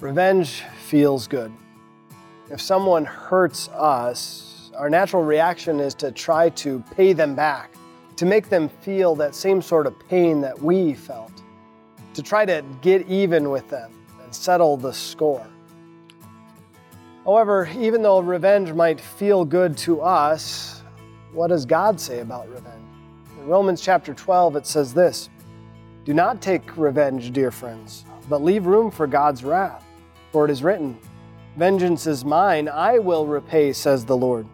Revenge feels good. If someone hurts us, our natural reaction is to try to pay them back, to make them feel that same sort of pain that we felt, to try to get even with them and settle the score. However, even though revenge might feel good to us, what does God say about revenge? In Romans chapter 12, it says this Do not take revenge, dear friends, but leave room for God's wrath. For it is written, Vengeance is mine, I will repay, says the Lord.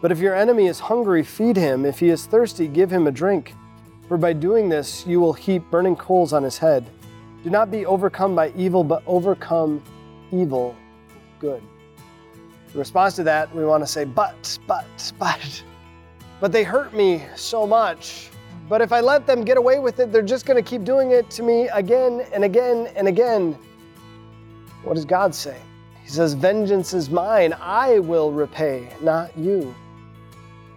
But if your enemy is hungry, feed him. If he is thirsty, give him a drink. For by doing this, you will heap burning coals on his head. Do not be overcome by evil, but overcome evil with good. In response to that, we want to say, But, but, but, but they hurt me so much. But if I let them get away with it, they're just going to keep doing it to me again and again and again. What does God say? He says, Vengeance is mine, I will repay, not you.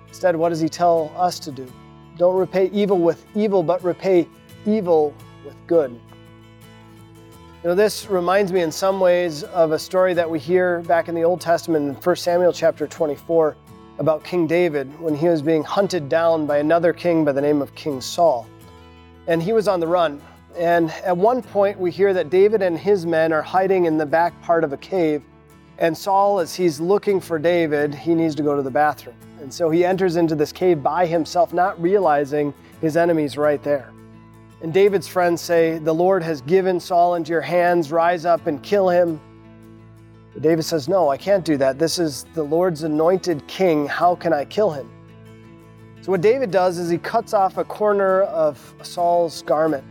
Instead, what does he tell us to do? Don't repay evil with evil, but repay evil with good. You know, this reminds me in some ways of a story that we hear back in the Old Testament in 1 Samuel chapter 24 about King David when he was being hunted down by another king by the name of King Saul. And he was on the run. And at one point, we hear that David and his men are hiding in the back part of a cave. And Saul, as he's looking for David, he needs to go to the bathroom. And so he enters into this cave by himself, not realizing his enemy's right there. And David's friends say, The Lord has given Saul into your hands, rise up and kill him. David says, No, I can't do that. This is the Lord's anointed king. How can I kill him? So, what David does is he cuts off a corner of Saul's garment.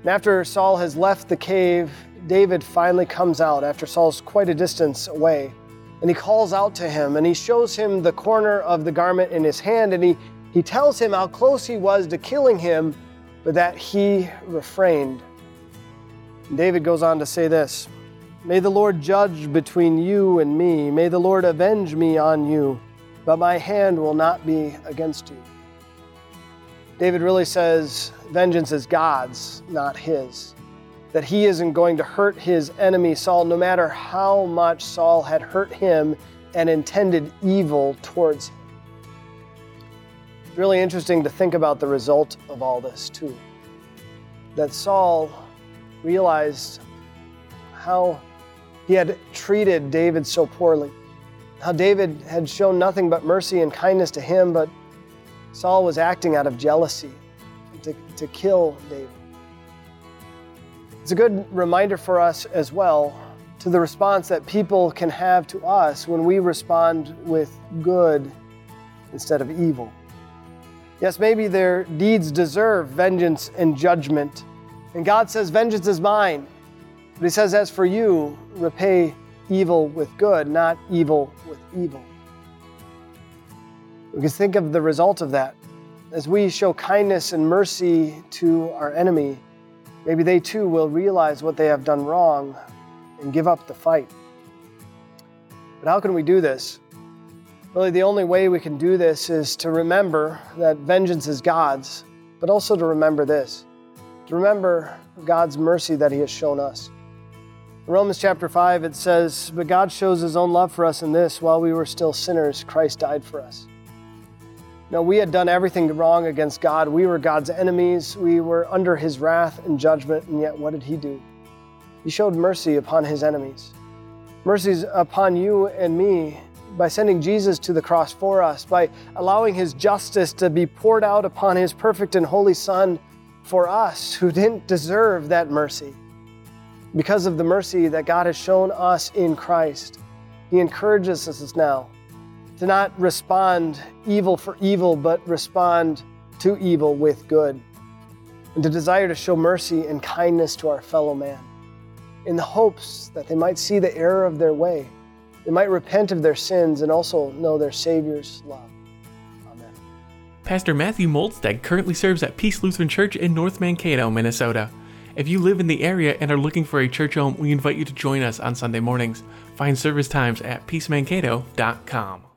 And after Saul has left the cave, David finally comes out after Saul's quite a distance away. And he calls out to him and he shows him the corner of the garment in his hand and he, he tells him how close he was to killing him, but that he refrained. And David goes on to say this May the Lord judge between you and me. May the Lord avenge me on you, but my hand will not be against you. David really says vengeance is God's, not his. That he isn't going to hurt his enemy Saul, no matter how much Saul had hurt him and intended evil towards him. It's really interesting to think about the result of all this, too. That Saul realized how he had treated David so poorly, how David had shown nothing but mercy and kindness to him, but Saul was acting out of jealousy to, to kill David. It's a good reminder for us as well to the response that people can have to us when we respond with good instead of evil. Yes, maybe their deeds deserve vengeance and judgment. And God says, Vengeance is mine. But He says, As for you, repay evil with good, not evil with evil. We can think of the result of that. As we show kindness and mercy to our enemy, maybe they too will realize what they have done wrong and give up the fight. But how can we do this? Really, the only way we can do this is to remember that vengeance is God's, but also to remember this to remember God's mercy that He has shown us. Romans chapter 5, it says, But God shows His own love for us in this while we were still sinners, Christ died for us. Now, we had done everything wrong against God. We were God's enemies. We were under his wrath and judgment. And yet, what did he do? He showed mercy upon his enemies. Mercies upon you and me by sending Jesus to the cross for us, by allowing his justice to be poured out upon his perfect and holy Son for us who didn't deserve that mercy. Because of the mercy that God has shown us in Christ, he encourages us now to not respond evil for evil, but respond to evil with good, and to desire to show mercy and kindness to our fellow man, in the hopes that they might see the error of their way, they might repent of their sins, and also know their Savior's love. Amen. Pastor Matthew Moldstad currently serves at Peace Lutheran Church in North Mankato, Minnesota. If you live in the area and are looking for a church home, we invite you to join us on Sunday mornings. Find service times at peacemankato.com.